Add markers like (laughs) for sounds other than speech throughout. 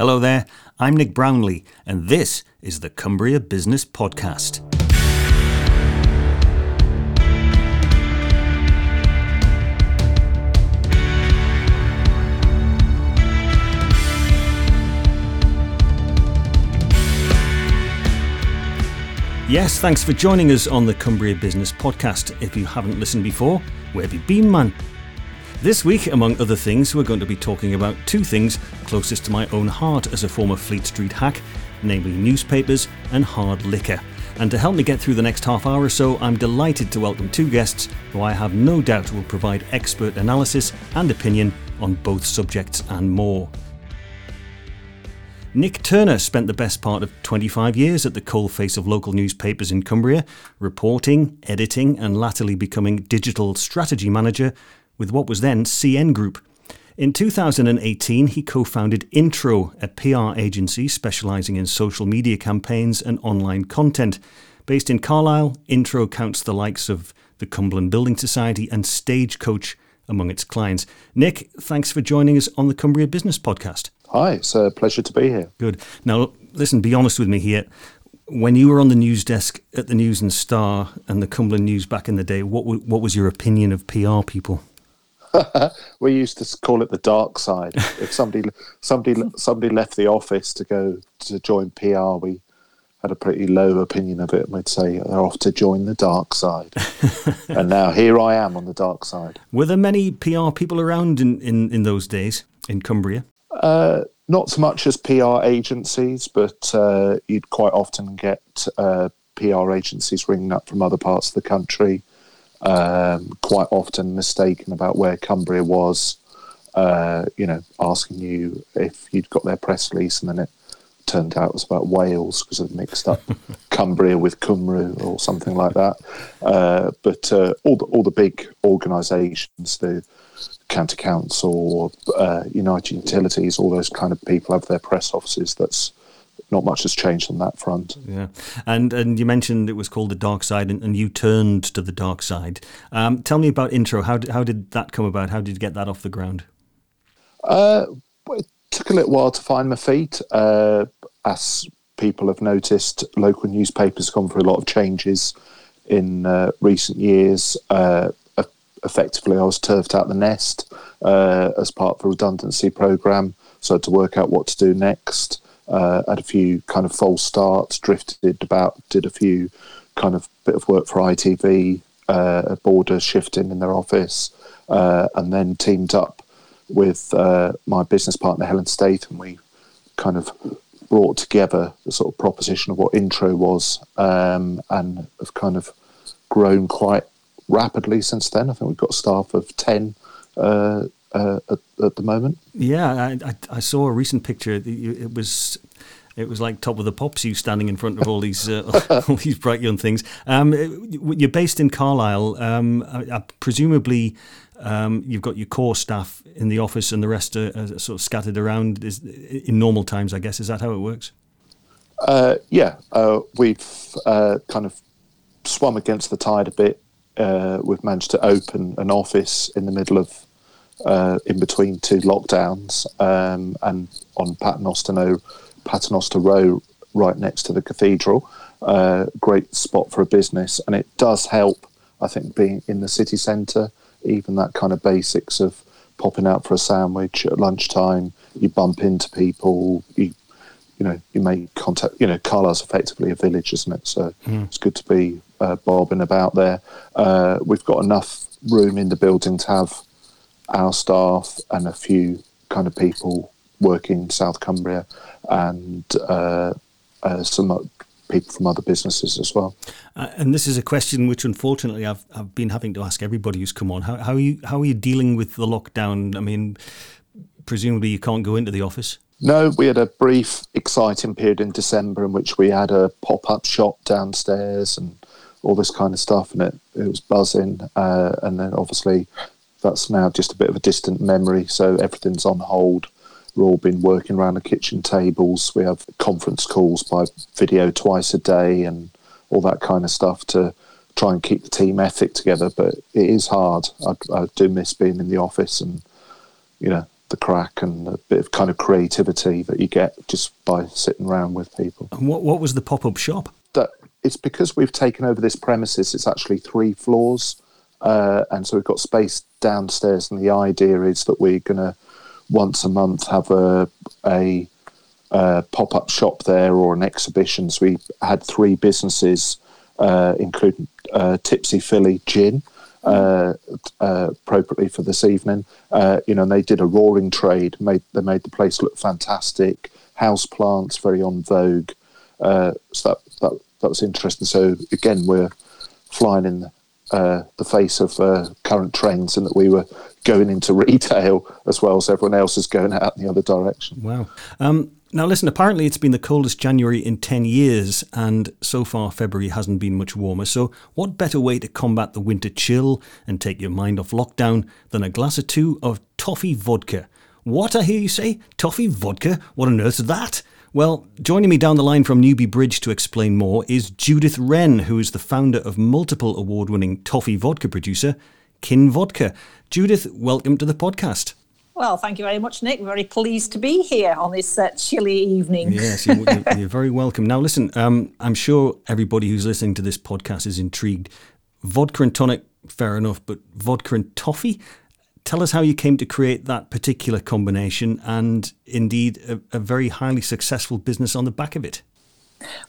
Hello there, I'm Nick Brownlee, and this is the Cumbria Business Podcast. Yes, thanks for joining us on the Cumbria Business Podcast. If you haven't listened before, where have you been, man? This week, among other things, we're going to be talking about two things closest to my own heart as a former Fleet Street hack, namely newspapers and hard liquor. And to help me get through the next half hour or so, I'm delighted to welcome two guests who I have no doubt will provide expert analysis and opinion on both subjects and more. Nick Turner spent the best part of 25 years at the coalface of local newspapers in Cumbria, reporting, editing, and latterly becoming digital strategy manager with what was then CN Group. In 2018, he co founded Intro, a PR agency specialising in social media campaigns and online content. Based in Carlisle, Intro counts the likes of the Cumberland Building Society and Stagecoach among its clients. Nick, thanks for joining us on the Cumbria Business Podcast. Hi, it's a pleasure to be here. Good. Now, listen, be honest with me here. When you were on the news desk at the News and Star and the Cumberland News back in the day, what what was your opinion of PR people? (laughs) we used to call it the dark side. (laughs) If somebody somebody somebody left the office to go to join PR, we had a pretty low opinion of it, and we'd say they're off to join the dark side. (laughs) and now here I am on the dark side. Were there many PR people around in, in, in those days in Cumbria? Uh, not so much as PR agencies, but uh, you'd quite often get uh, PR agencies ringing up from other parts of the country, um, quite often mistaken about where Cumbria was, uh, you know, asking you if you'd got their press release, and then it turned out it was about Wales because I'd mixed up (laughs) Cumbria with Cymru or something like that. Uh, but uh, all the all the big organisations, the county council, uh, United Utilities, all those kind of people have their press offices. That's not much has changed on that front. Yeah, and and you mentioned it was called the dark side, and, and you turned to the dark side. Um, tell me about intro. How did, how did that come about? How did you get that off the ground? Uh, it took a little while to find my feet. Uh, as people have noticed, local newspapers have gone through a lot of changes in uh, recent years. Uh, effectively, I was turfed out the nest uh, as part of a redundancy program, so I had to work out what to do next. Uh, had a few kind of false starts, drifted about, did a few kind of bit of work for ITV, uh, a border shifting in their office, uh, and then teamed up with uh, my business partner Helen State, and we kind of brought together the sort of proposition of what intro was, um, and have kind of grown quite rapidly since then. I think we've got staff of ten uh, at, at, the moment. Yeah, I, I, I, saw a recent picture. It was. It was like top of the pops, you standing in front of all these uh, (laughs) (laughs) all these bright young things. Um, you're based in Carlisle. Um, presumably, um, you've got your core staff in the office, and the rest are, are sort of scattered around. Is, in normal times, I guess. Is that how it works? Uh, yeah, uh, we've uh, kind of swum against the tide a bit. Uh, we've managed to open an office in the middle of, uh, in between two lockdowns, um, and on Paternoster, Paternoster Row, right next to the cathedral. Uh, great spot for a business, and it does help. I think being in the city centre even that kind of basics of popping out for a sandwich at lunchtime, you bump into people, you you know, you make contact. You know, Carlisle's effectively a village, isn't it? So mm. it's good to be uh, bobbing about there. Uh, we've got enough room in the building to have our staff and a few kind of people working in South Cumbria and uh, uh some people from other businesses as well. Uh, and this is a question which, unfortunately, I've I've been having to ask everybody who's come on. How how are you how are you dealing with the lockdown? I mean, presumably you can't go into the office. No, we had a brief, exciting period in December in which we had a pop up shop downstairs and all this kind of stuff, and it it was buzzing. Uh, and then obviously that's now just a bit of a distant memory, so everything's on hold We've all been working around the kitchen tables. We have conference calls by video twice a day and all that kind of stuff to try and keep the team ethic together. But it is hard. I, I do miss being in the office and, you know, the crack and a bit of kind of creativity that you get just by sitting around with people. And what what was the pop up shop? That it's because we've taken over this premises. It's actually three floors, uh, and so we've got space downstairs. And the idea is that we're going to once a month have a a, a pop up shop there or an exhibition. So we had three businesses, uh, including uh, Tipsy Philly Gin uh, uh, appropriately for this evening. Uh, you know, and they did a roaring trade. Made they made the place look fantastic. House plants very on vogue. So that, that that was interesting. So again, we're flying in uh, the face of uh, current trends, and that we were going into (laughs) retail as well as everyone else is going out in the other direction. Wow. Um, now, listen, apparently it's been the coldest January in 10 years, and so far February hasn't been much warmer. So, what better way to combat the winter chill and take your mind off lockdown than a glass or two of toffee vodka? What I hear you say? Toffee vodka? What on earth's that? Well, joining me down the line from Newby Bridge to explain more is Judith Wren, who is the founder of multiple award winning toffee vodka producer, Kinvodka. Judith, welcome to the podcast. Well, thank you very much, Nick. Very pleased to be here on this uh, chilly evening. Yes, you're, you're very (laughs) welcome. Now, listen, um, I'm sure everybody who's listening to this podcast is intrigued. Vodka and tonic, fair enough, but vodka and toffee? Tell us how you came to create that particular combination and indeed a, a very highly successful business on the back of it.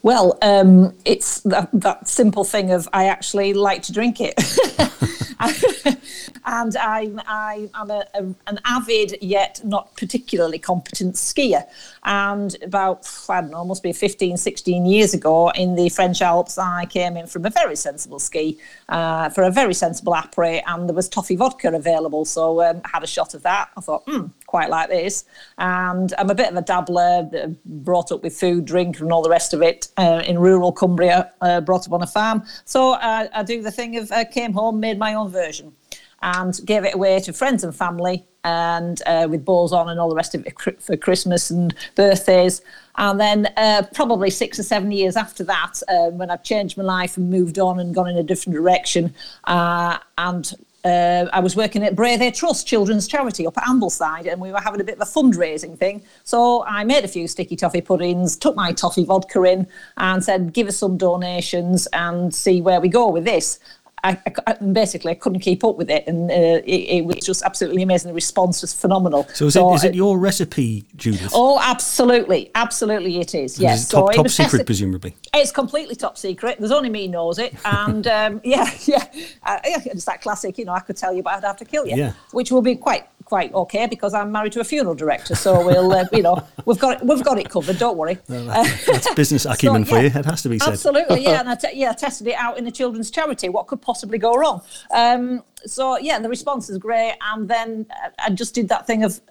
Well, um, it's that, that, simple thing of I actually like to drink it. (laughs) (laughs) and I'm, I, am a, a, an avid yet not particularly competent skier. And about, I don't know, must be 15, 16 years ago in the French Alps, I came in from a very sensible ski uh, for a very sensible après, and there was toffee vodka available. So um, I had a shot of that. I thought, hmm, quite like this. And I'm a bit of a dabbler, uh, brought up with food, drink, and all the rest of it uh, in rural Cumbria, uh, brought up on a farm. So I, I do the thing of uh, came home, made my own version and gave it away to friends and family and uh, with balls on and all the rest of it for Christmas and birthdays. And then uh, probably six or seven years after that, uh, when I've changed my life and moved on and gone in a different direction, uh, and uh, I was working at Brathay Trust Children's Charity up at Ambleside, and we were having a bit of a fundraising thing. So I made a few sticky toffee puddings, took my toffee vodka in, and said, "Give us some donations and see where we go with this." I, I, basically I couldn't keep up with it, and uh, it, it, was just absolutely amazing. The response was phenomenal. So is, so it, is it your recipe, Judith? Oh, absolutely, absolutely, it is. Yes, top, so top secret, presumably. It's completely top secret. There's only me knows it, and um, (laughs) yeah, yeah, uh, yeah, it's that classic. You know, I could tell you, but I'd have to kill you. Yeah. which will be quite quite okay because I'm married to a funeral director. So we'll, uh, you know, (laughs) we've got it, we've got it covered. Don't worry. Well, that's, (laughs) that's, business acumen so, yeah, for you. It has to be said. Absolutely, (laughs) yeah. And I t- yeah, I tested it out in a children's charity. What could possibly go wrong? Um, so yeah, the response is great. And then I just did that thing of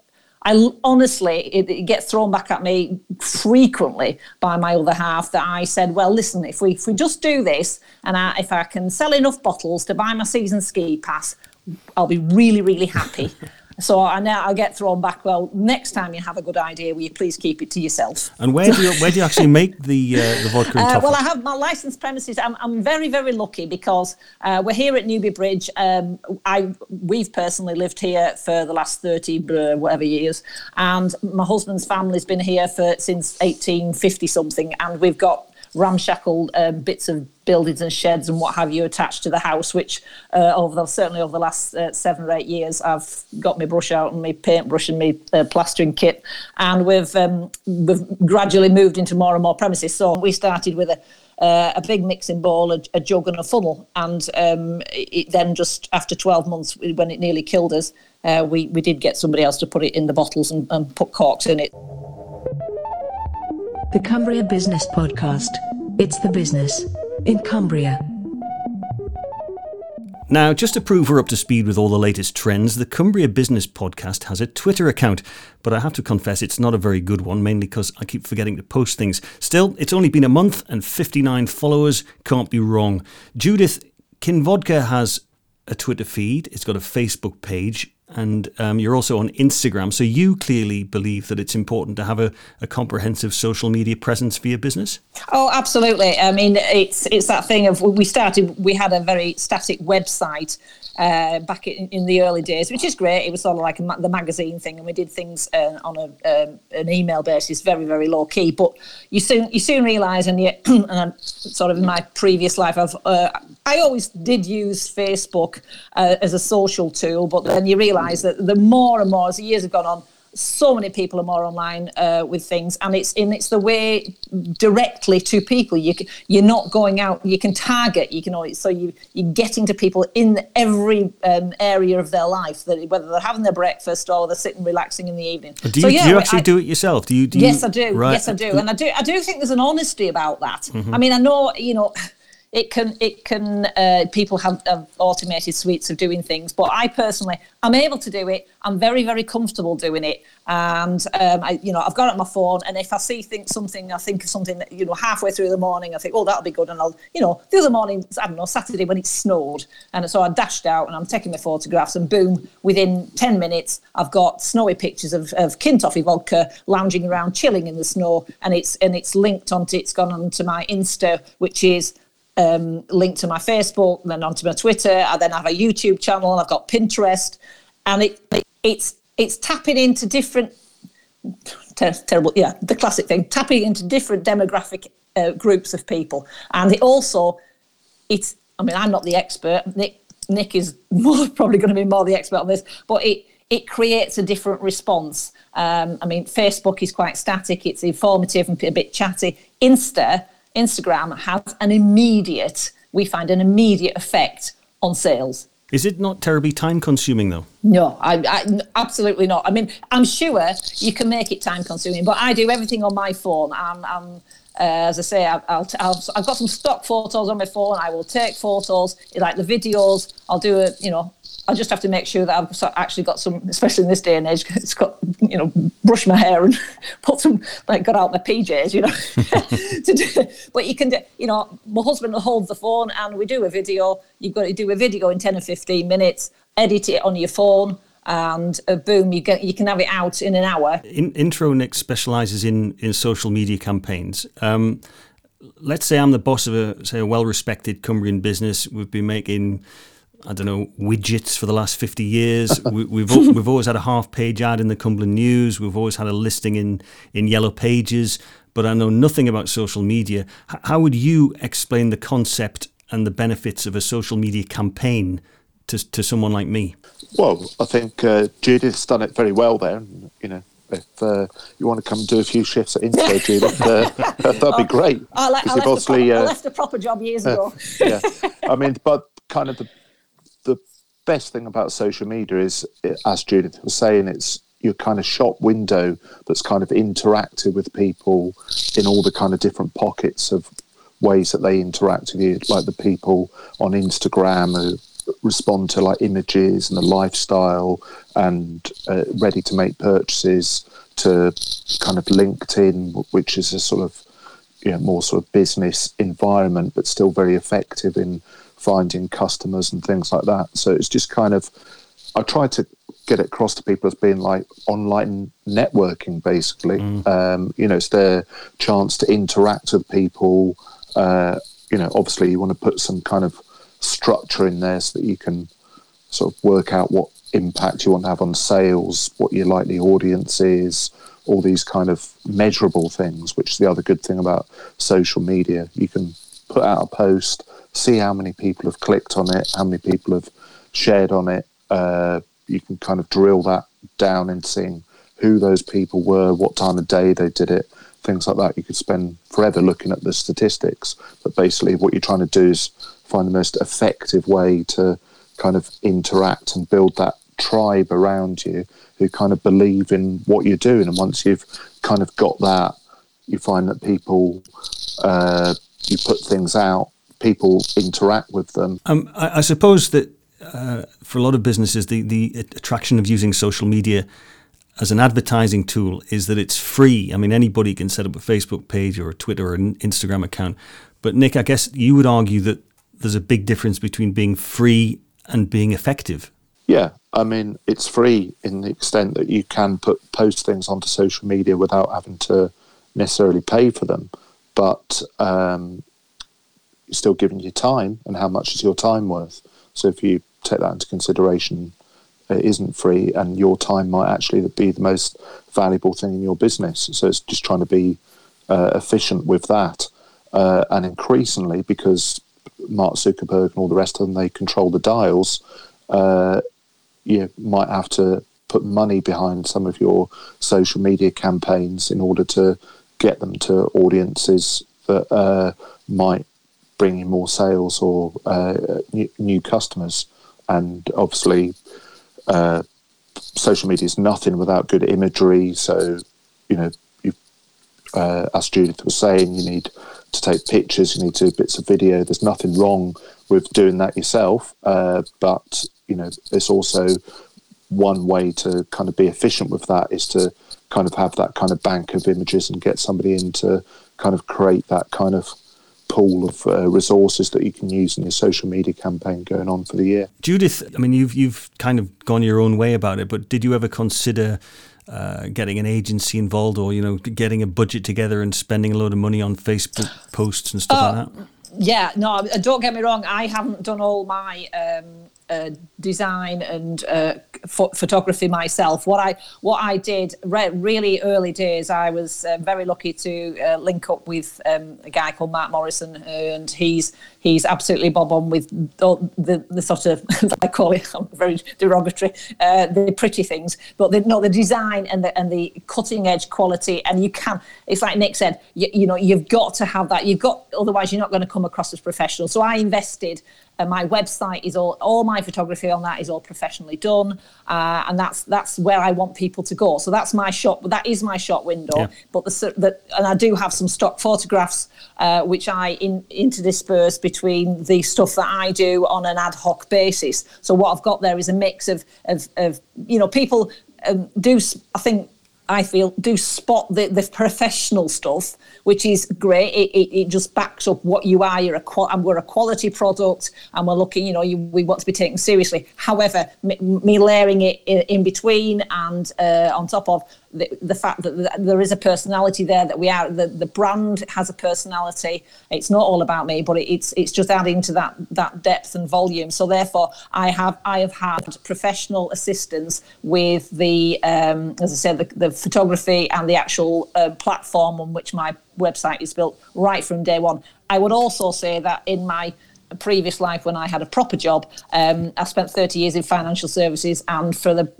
I honestly, it, it, gets thrown back at me frequently by my other half that I said, well, listen, if we if we just do this, and I, if I can sell enough bottles to buy my season ski pass, I'll be really, really happy. So I now I get thrown back. Well, next time you have a good idea, will you please keep it to yourself? And where do you where do you actually make the uh, the vodka uh, Well, I have my licensed premises. I'm, I'm very very lucky because uh, we're here at Newby Bridge. Um, I we've personally lived here for the last thirty whatever years, and my husband's family's been here for since 1850 something, and we've got ramshackle um, bits of buildings and sheds and what have you attached to the house, which uh, over the, certainly over the last uh, seven or eight years, I've got my brush out and my paintbrush and my uh, plastering kit, and we've um, we've gradually moved into more and more premises. So we started with a uh, a big mixing bowl, a, a, jug, and a funnel. And um, it, then, just after 12 months, when it nearly killed us, uh, we, we did get somebody else to put it in the bottles and, and put corks in it. The Cumbria Business Podcast. It's the business in Cumbria. Now, just to prove we're up to speed with all the latest trends, the Cumbria Business Podcast has a Twitter account, but I have to confess it's not a very good one, mainly because I keep forgetting to post things. Still, it's only been a month and 59 followers, can't be wrong. Judith, Kinvodka has a Twitter feed, it's got a Facebook page, and um, you're also on Instagram. So you clearly believe that it's important to have a, a, comprehensive social media presence for your business. Oh, absolutely. I mean, it's it's that thing of we started. We had a very static website uh, back in, in, the early days, which is great. It was sort of like a, the magazine thing, and we did things uh, on a, um, an email basis, very very low key. But you soon you soon realise, and you (clears throat) and sort of in my previous life, I've uh, I always did use Facebook uh, as a social tool, but then you realise that the more and more as the years have gone on, so many people are more online uh, with things, and it's in it's the way directly to people. You you're not going out. You can target. You can always, so you you're getting to people in every um, area of their life. That whether they're having their breakfast or they're sitting relaxing in the evening. Do you, so, yeah, do you actually I, do it yourself? Do you? Do yes, I do. Right. Yes, I do, and I do. I do think there's an honesty about that. Mm-hmm. I mean, I know you know it can it can uh, people have, have, automated suites of doing things but i personally i'm able to do it. I'm very very comfortable doing it. And um, I, you know i've got it on my phone and if i see think something i think of something that you know halfway through the morning i think oh that'll be good and i'll you know the other morning i don't know saturday when it snowed and so i dashed out and i'm taking my photographs and boom within 10 minutes i've got snowy pictures of, of kintoffee vodka lounging around chilling in the snow and it's and it's linked onto it's gone onto my insta which is um, linked to my Facebook, then onto my Twitter. I then have a YouTube channel. I've got Pinterest, and it, it it's it's tapping into different ter- terrible yeah the classic thing tapping into different demographic uh, groups of people, and it also it's I mean I'm not the expert. Nick Nick is more, (laughs) probably going to be more the expert on this, but it it creates a different response. Um, I mean, Facebook is quite static; it's informative and a bit chatty. Insta Instagram has an immediate, we find an immediate effect on sales. Is it not terribly time consuming though? No, I, I, absolutely not. I mean, I'm sure you can make it time consuming, but I do everything on my phone. I'm, I'm uh, as I say, I, I'll, I'll, I've got some stock photos on my phone. I will take photos, like the videos. I'll do it, you know, I just have to make sure that I've actually got some, especially in this day and age, it's got, you know, brush my hair and (laughs) put some, like, got out my PJs, you know. (laughs) But you can do, you know, my husband will hold the phone and we do a video. You've got to do a video in 10 or 15 minutes, edit it on your phone, and uh, boom, you get you can have it out in an hour. In, Intro Nick specialises in in social media campaigns. Um, let's say I'm the boss of a say a well-respected Cumbrian business. We've been making I don't know widgets for the last fifty years. (laughs) we, we've we've always had a half page ad in the Cumberland News. We've always had a listing in in Yellow Pages. But I know nothing about social media. H- how would you explain the concept and the benefits of a social media campaign to to someone like me? Well, I think uh, Judith's done it very well there. You know, if uh, you want to come and do a few shifts at Intro, (laughs) Judith, uh, (laughs) that'd be oh, great. I, le- I, left obviously, uh, I left a proper job years ago. yeah, I mean, but kind of the best thing about social media is, as Judith was saying, it's your kind of shop window that's kind of interactive with people in all the kind of different pockets of ways that they interact with you, like the people on Instagram who respond to like images and the lifestyle and uh, ready to make purchases to kind of LinkedIn, which is a sort of you know, more sort of business environment, but still very effective in finding customers and things like that. So it's just kind of, I try to get it across to people as being like online networking, basically. Mm. Um, you know, it's their chance to interact with people. Uh, you know, obviously, you want to put some kind of structure in there so that you can sort of work out what impact you want to have on sales, what your likely audience is, all these kind of measurable things, which is the other good thing about social media. You can put out a post, see how many people have clicked on it, how many people have shared on it. Uh, you can kind of drill that down and seeing who those people were, what time of day they did it, things like that. You could spend forever looking at the statistics, but basically, what you're trying to do is find the most effective way to kind of interact and build that tribe around you who kind of believe in what you're doing. And once you've kind of got that, you find that people, uh, you put things out people interact with them. Um, I, I, suppose that uh, for a lot of businesses, the, the attraction of using social media as an advertising tool is that it's free. I mean, anybody can set up a Facebook page or a Twitter or an Instagram account. But Nick, I guess you would argue that there's a big difference between being free and being effective. Yeah, I mean, it's free in the extent that you can put post things onto social media without having to necessarily pay for them. But um, you're still giving your time, and how much is your time worth? So if you take that into consideration, it isn't free, and your time might actually be the most valuable thing in your business. So it's just trying to be uh, efficient with that, uh, and increasingly because Mark Zuckerberg and all the rest of them they control the dials. Uh, you might have to put money behind some of your social media campaigns in order to get them to audiences that uh, might bring in more sales or uh, new, new, customers. And obviously, uh, social media is nothing without good imagery. So, you know, you, uh, as Judith was saying, you need to take pictures, you need to do bits of video. There's nothing wrong with doing that yourself, uh, but you know, it's also one way to kind of be efficient with that is to kind of have that kind of bank of images and get somebody in to kind of create that kind of pool of uh, resources that you can use in your social media campaign going on for the year. Judith, I mean, you've you've kind of gone your own way about it, but did you ever consider uh, getting an agency involved, or you know, getting a budget together and spending a load of money on Facebook posts and stuff uh, like that? Yeah, no, don't get me wrong. I haven't done all my um, uh, design and uh, photography myself. What I what I did re- really early days, I was uh, very lucky to uh, link up with um, a guy called Mark Morrison, and he's he's absolutely bob on with the, the sort of (laughs) I call it (laughs) very derogatory uh, the pretty things, but the, no the design and the and the cutting edge quality. And you can it's like Nick said, you, you know you've got to have that. You've got otherwise you're not going to come across as professional. So I invested uh, my website is all all my photography on that is all professionally done, uh, and that's that's where I want people to go. So that's my shop. That is my shop window. Yeah. But the, the and I do have some stock photographs uh, which I in, interdisperse between the stuff that I do on an ad hoc basis. So what I've got there is a mix of of, of you know people um, do I think I feel, do spot the, the professional stuff, which is great. It, it, it just backs up what you are. You're a and we're a quality product, and we're looking. You know, you, we want to be taken seriously. However, me, me layering it in, in between and uh, on top of the, the fact that there is a personality there that we are the, the brand has a personality. It's not all about me but it's it's just adding to that that depth and volume. So therefore i have i have had professional assistance with the um, as i said the, the photography and the actual uh, platform on which my website is built right from day one. I would also say that in my previous life when I had a proper job. Um, I spent 30 years in financial services, and for the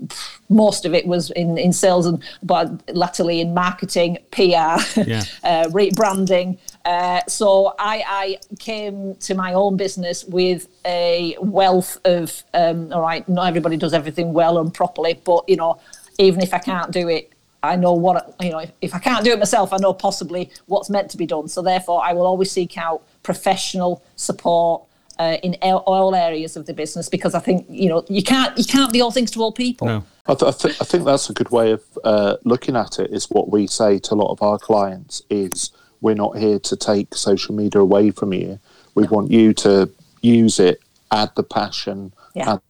most of it was in, in sales and but latterly in marketing, PR, yeah. (laughs) uh, rebranding. Uh, so I, I, came to my own business with a wealth of um, all right. Not everybody does everything well and properly, but you know, even if I can't do it I know what you know. If I can't do it myself, I know possibly what's meant to be done. So therefore, I will always seek out professional support uh, in all areas of the business because I think you know you can't you can't be all things to all people. No. I, th- I, th- I think that's a good way of uh, looking at it. Is what we say to a lot of our clients is we're not here to take social media away from you. We want you to use it, add the passion, yeah. add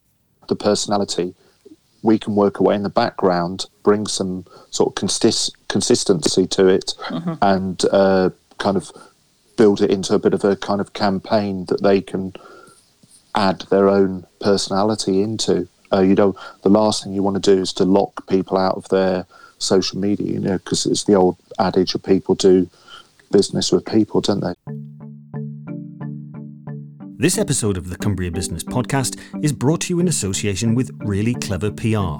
the personality. We can work away in the background, bring some sort of consist- consistency to it, mm-hmm. and uh, kind of build it into a bit of a kind of campaign that they can add their own personality into. Uh, you know, the last thing you want to do is to lock people out of their social media, you know, because it's the old adage of people do business with people, don't they? This episode of the Cumbria Business Podcast is brought to you in association with Really Clever PR.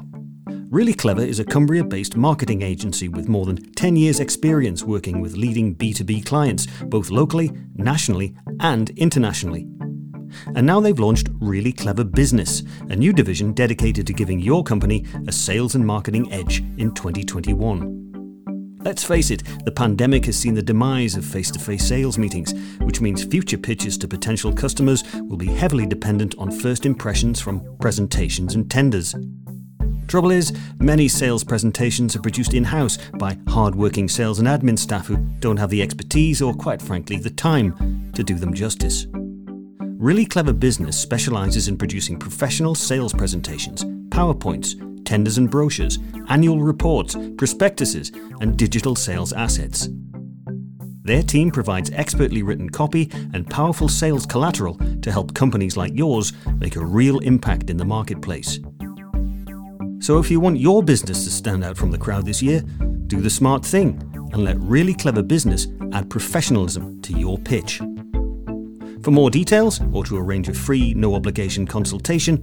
Really Clever is a Cumbria based marketing agency with more than 10 years' experience working with leading B2B clients, both locally, nationally, and internationally. And now they've launched Really Clever Business, a new division dedicated to giving your company a sales and marketing edge in 2021. Let's face it, the pandemic has seen the demise of face to face sales meetings, which means future pitches to potential customers will be heavily dependent on first impressions from presentations and tenders. Trouble is, many sales presentations are produced in house by hard working sales and admin staff who don't have the expertise or, quite frankly, the time to do them justice. Really Clever Business specializes in producing professional sales presentations, PowerPoints, tenders and brochures, annual reports, prospectuses, and digital sales assets. Their team provides expertly written copy and powerful sales collateral to help companies like yours make a real impact in the marketplace. So if you want your business to stand out from the crowd this year, do the smart thing and let Really Clever Business add professionalism to your pitch. For more details or to arrange a free, no obligation consultation,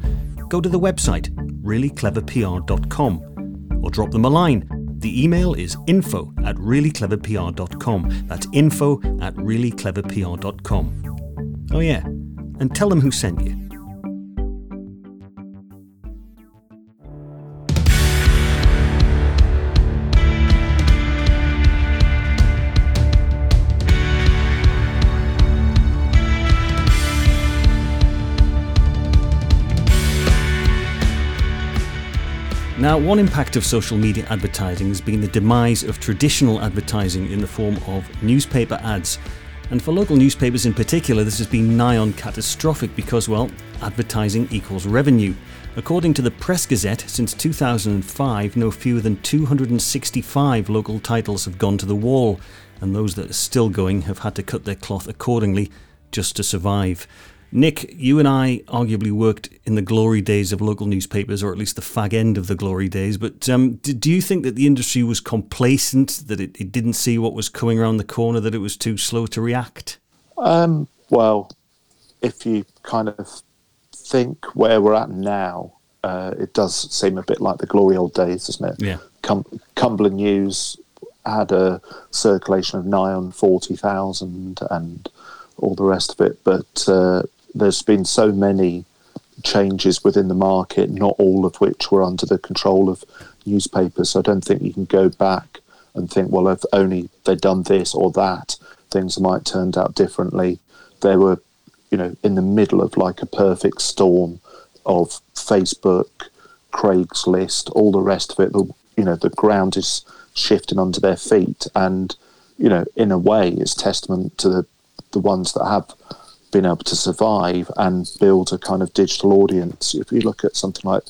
go to the website reallycleverpr.com or drop them a line the email is info at reallycleverpr.com. That's info at reallycleverpr.com. Oh, yeah, and tell them who sent you. Now, one impact of social media advertising has been the demise of traditional advertising in the form of newspaper ads. And for local newspapers in particular, this has been nigh on catastrophic because, well, advertising equals revenue. According to the Press Gazette, since 2005, no fewer than 265 local titles have gone to the wall, and those that are still going have had to cut their cloth accordingly just to survive. Nick, you and I arguably worked in the glory days of local newspapers, or at least the fag end of the glory days. But um, do you think that the industry was complacent, that it, it, didn't see what was coming around the corner, that it was too slow to react? Um, well, if you kind of think where we're at now, uh, it does seem a bit like the glory old days, doesn't it? Yeah. Cum- Cumberland News had a circulation of nigh on 40,000 and all the rest of it. But uh, there's been so many changes within the market, not all of which were under the control of newspapers. So I don't think you can go back and think, well, if only they'd done this or that, things might turned out differently. They were, you know, in the middle of like a perfect storm of Facebook, Craigslist, all the rest of it. The, you know, the ground is shifting under their feet, and you know, in a way, it's testament to the the ones that have been able to survive and build a kind of digital audience. If you look at something like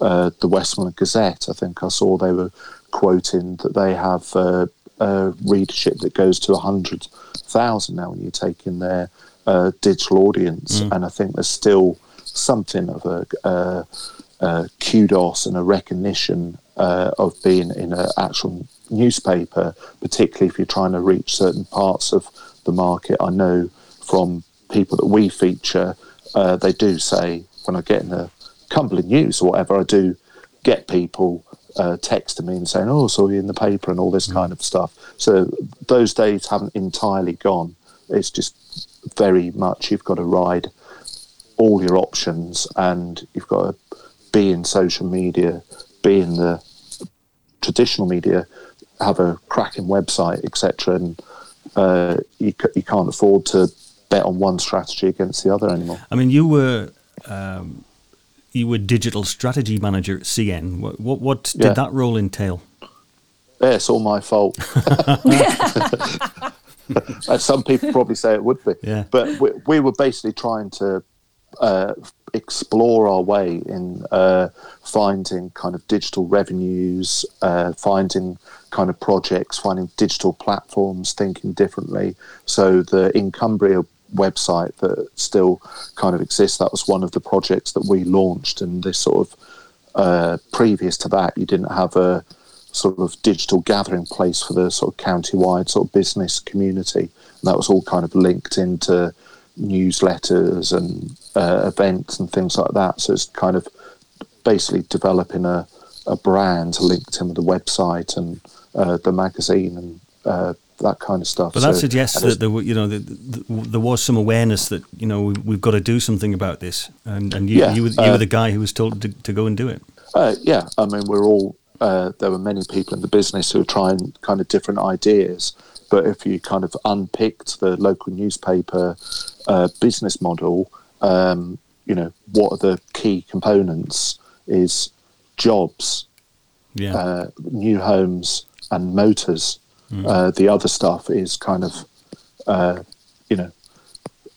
uh, the Westmorland Gazette, I think I saw they were quoting that they have uh, a readership that goes to 100,000 now when you take in their uh, digital audience. Mm. And I think there's still something of a, a, a kudos and a recognition uh, of being in an actual newspaper, particularly if you're trying to reach certain parts of the market. I know from people that we feature, uh, they do say when I get in the Cumberland News or whatever, I do get people uh, texting me and saying, "Oh, saw you in the paper" and all this mm. kind of stuff. So those days haven't entirely gone. It's just very much you've got to ride all your options, and you've got to be in social media, be in the traditional media, have a cracking website, etc. And uh, you, you can't afford to bet on one strategy against the other anymore. I mean, you were um, you were digital strategy manager at CN. What what, what did yeah. that role entail? Yeah, it's all my fault. (laughs) Some people probably say it would be. Yeah. But we, we were basically trying to uh, explore our way in uh, finding kind of digital revenues, uh, finding kind of projects, finding digital platforms, thinking differently. So the In Cumbria website that still kind of exists. That was one of the projects that we launched, and this sort of uh, previous to that, you didn't have a sort of digital gathering place for the sort of county-wide sort of business community. And that was all kind of linked into newsletters and uh, events and things like that. So it's kind of basically developing a, a brand linked in with the website and uh, the magazine and uh, that kind of stuff. But that so, suggests that there, you know, the, the, there was some awareness that you know we, have got to do something about this, and and you, yeah, you, were, you uh, were the guy who was told to, to go and do it. Uh, yeah, I mean, we're all. Uh, there were many people in the business who were trying kind of different ideas, but if you kind of unpicked the local newspaper uh, business model, um, you know, what are the key components? Is jobs, yeah. Uh, new homes, and motors. Mm. Uh, the other stuff is kind of, uh, you know,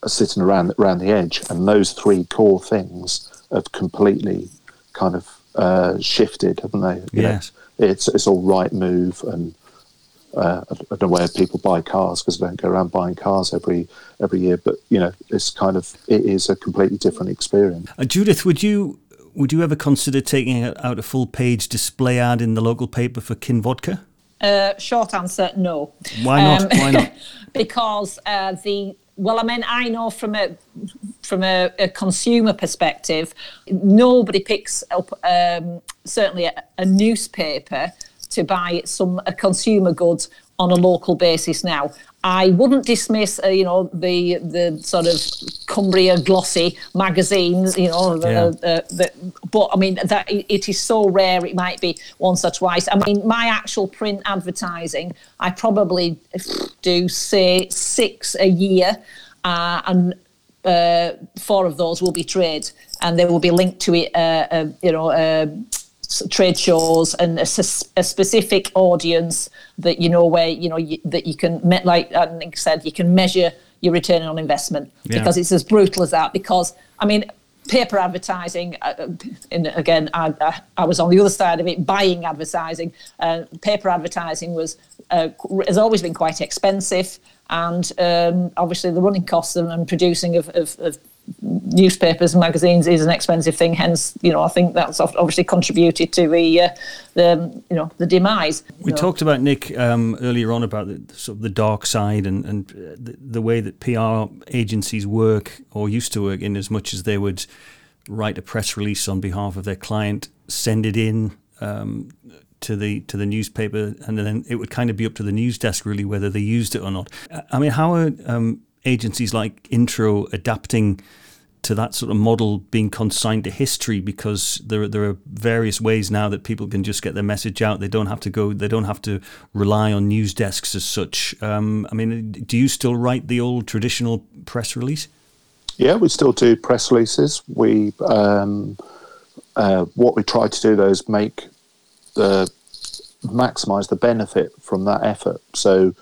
sitting around around the edge, and those three core things have completely kind of uh, shifted, haven't they? You yes, know, it's it's all Rightmove and. Uh, I don't know where people buy cars because they don't go around buying cars every every year, but you know, it's kind of it is a completely different experience. Uh, Judith, would you would you ever consider taking out a full page display ad in the local paper for Kinvodka? Uh, short answer, no. Why not? Um, Why not? (laughs) because uh, the well, I mean, I know from a from a, a consumer perspective, nobody picks up um, certainly a, a, newspaper to buy some a consumer goods on a local basis now. I wouldn't dismiss, uh, you know, the the sort of Cumbria glossy magazines, you know, the, yeah. the, the, but I mean that it is so rare. It might be once or twice. I mean, my actual print advertising, I probably do say six a year, uh, and uh, four of those will be trade, and they will be linked to it. Uh, uh, you know uh, trade shows and a, a, specific audience that you know where you know you, that you can like Nick said you can measure your return on investment yeah. because it's as brutal as that because I mean paper advertising uh, and again I, I, I, was on the other side of it buying advertising uh, paper advertising was uh, has always been quite expensive and um, obviously the running costs and, producing of, of, of newspapers and magazines is an expensive thing. Hence, you know, I think that's obviously contributed to the, uh, the you know, the demise. We know. talked about Nick um, earlier on about the sort of the dark side and and uh, the, the, way that PR agencies work or used to work in as much as they would write a press release on behalf of their client, send it in. Um, to the to the newspaper, and then it would kind of be up to the news desk really whether they used it or not. I mean, how are um, agencies like Intro adapting to that sort of model being consigned to history because there there are various ways now that people can just get their message out. They don't have to go. They don't have to rely on news desks as such. Um, I mean, do you still write the old traditional press release? Yeah, we still do press releases. We um, uh, what we try to do though is make the maximize the benefit from that effort. So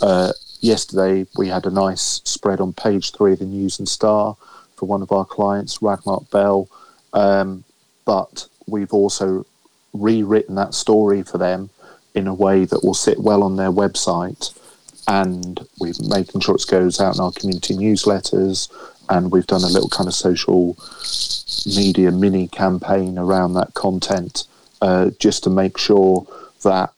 uh, yesterday we had a nice spread on page three of the News and Star for one of our clients, Ragmark Bell. Um, but we've also rewritten that story for them in a way that will sit well on their website. And we're making sure it goes out in our community newsletters. And we've done a little kind of social media mini campaign around that content uh, just to make sure that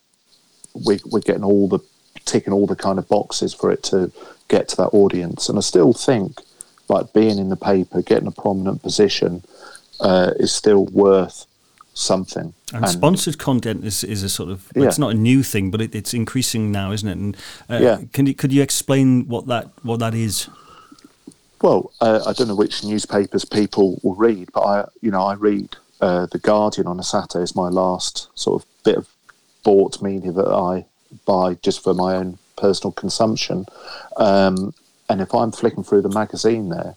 we, we're getting all the ticking all the kind of boxes for it to get to that audience. And I still think like being in the paper, getting a prominent position, uh, is still worth something. And, and, sponsored content is, is a sort of yeah. it's not a new thing, but it, it's increasing now, isn't it? And uh, yeah. can you could you explain what that what that is? Well, uh, I don't know which newspapers people will read, but I you know I read uh, the Guardian on a Saturday. It's my last sort of bit of bought media that I buy just for my own personal consumption. Um, and if I'm flicking through the magazine there,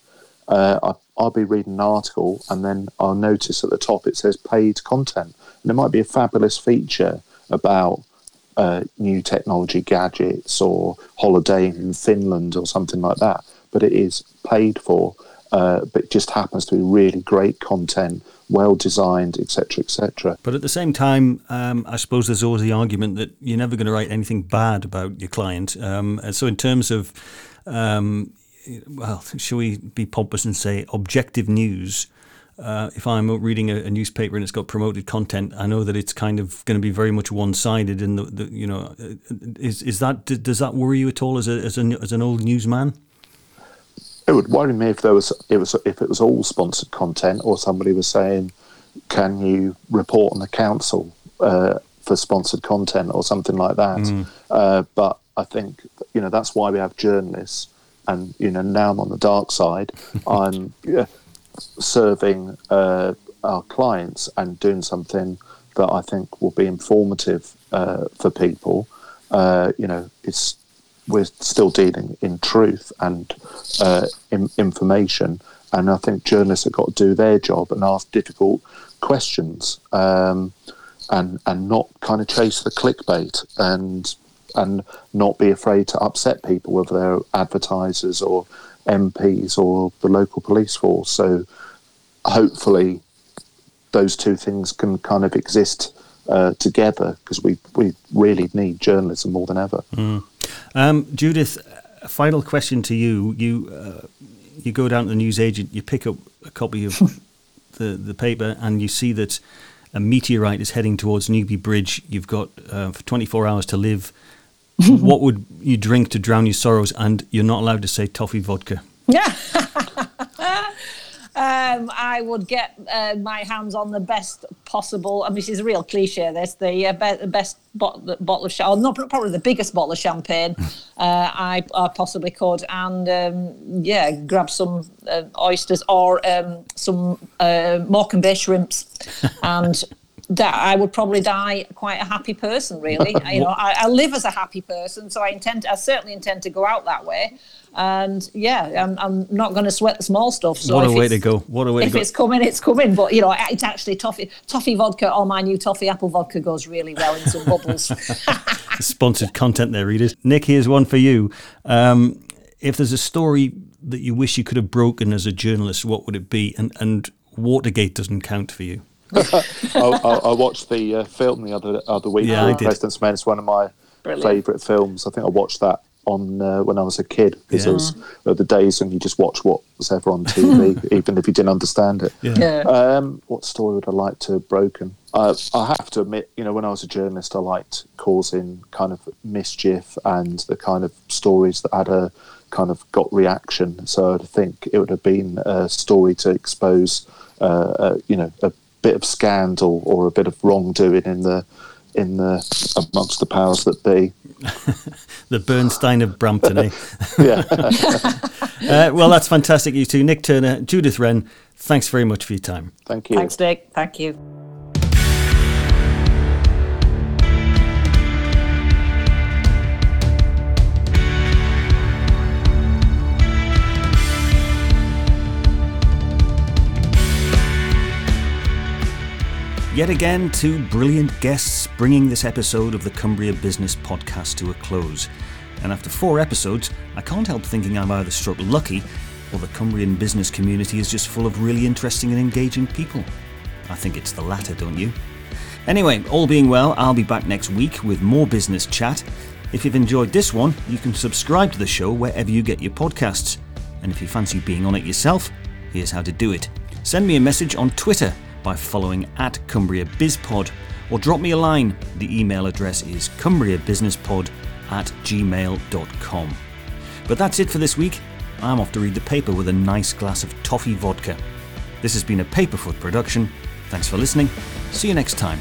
uh, I, I'll be reading an article and then I'll notice at the top it says paid content. And it might be a fabulous feature about uh, new technology gadgets or holidaying in Finland or something like that. But it is paid for, uh, but just happens to be really great content well designed, etc., etc. But at the same time, um, I suppose there's always the argument that you're never going to write anything bad about your client. Um, and so, in terms of, um, well, shall we be pompous and say objective news? Uh, if I'm reading a, a, newspaper and it's got promoted content, I know that it's kind of going to be very much one-sided. And the, the, you know, uh, is is that does that worry you at all as a, as, a, as an old newsman? It would worry me if there was it was if it was all sponsored content or somebody was saying, "Can you report on the council uh, for sponsored content or something like that?" Mm. Uh, but I think you know that's why we have journalists, and you know now I'm on the dark side. (laughs) I'm yeah, serving uh, our clients and doing something that I think will be informative uh, for people. Uh, you know, it's we're still dealing in truth and uh, in, information. And I think journalists have got to do their job and ask difficult questions um, and and not kind of chase the clickbait and and not be afraid to upset people, whether they're advertisers or MPs or the local police force. So hopefully those two things can kind of exist uh, together because we, we really need journalism more than ever. Mm. Um, Judith, a final question to you. You uh, you go down to the newsagent, you pick up a copy of (laughs) the, the paper, and you see that a meteorite is heading towards Newby Bridge. You've got uh, 24 hours to live. (laughs) what would you drink to drown your sorrows? And you're not allowed to say toffee vodka. (laughs) Yeah. Um, I would get uh, my hands on the best possible. I mean, this is a real cliche. This the, uh, be- the best bottle, bottle of champagne, not probably the biggest bottle of champagne uh, I, I, possibly could, and um, yeah, grab some uh, oysters or um, some uh, Morecambe Bay shrimps, (laughs) and that I would probably die quite a happy person. Really, (laughs) you know, I, I, live as a happy person, so I intend. I certainly intend to go out that way. And yeah, I'm, I'm not going to sweat the small stuff. So what a way to go! What a way if to go! it's coming, it's coming. But you know, it's actually toffee toffee vodka or my new toffee apple vodka goes really well in some bubbles. (laughs) Sponsored content there, readers. Nick, here's one for you. Um, if there's a story that you wish you could have broken as a journalist, what would it be? And and Watergate doesn't count for you. I, I, I, watched the uh, film the other other week. Yeah, President's Men. It's one of my favourite films. I think I watched that on uh, when I was a kid because yeah. it was uh, the days when you just watch what was ever on TV, (laughs) even if you didn't understand it. Yeah. yeah. Um, what story would I like to have broken? Uh, I have to admit, you know, when I was a journalist, I liked causing kind of mischief and the kind of stories that had a kind of got reaction. So I think it would have been a story to expose, uh, uh, you know, a bit of scandal or a bit of wrongdoing in the in the amongst the powers that be. (laughs) the Bernstein of Brampton, eh? (laughs) yeah. (laughs) uh, well, that's fantastic, you two. Nick Turner, Judith Wren, thanks very much for your time. Thank you. Thanks, Nick. Thank you. Yet again, two brilliant guests bringing this episode of the Cumbria Business Podcast to a close. And after four episodes, I can't help thinking I'm either struck lucky or the Cumbrian business community is just full of really interesting and engaging people. I think it's the latter, don't you? Anyway, all being well, I'll be back next week with more business chat. If you've enjoyed this one, you can subscribe to the show wherever you get your podcasts. And if you fancy being on it yourself, here's how to do it. Send me a message on Twitter by following at Cumbria BizPod or drop me a line. The email address is cumbriabusinesspod at gmail.com. But that's it for this week. I'm off to read the paper with a nice glass of toffee vodka. This has been a Paperfoot production. Thanks for listening. See you next time.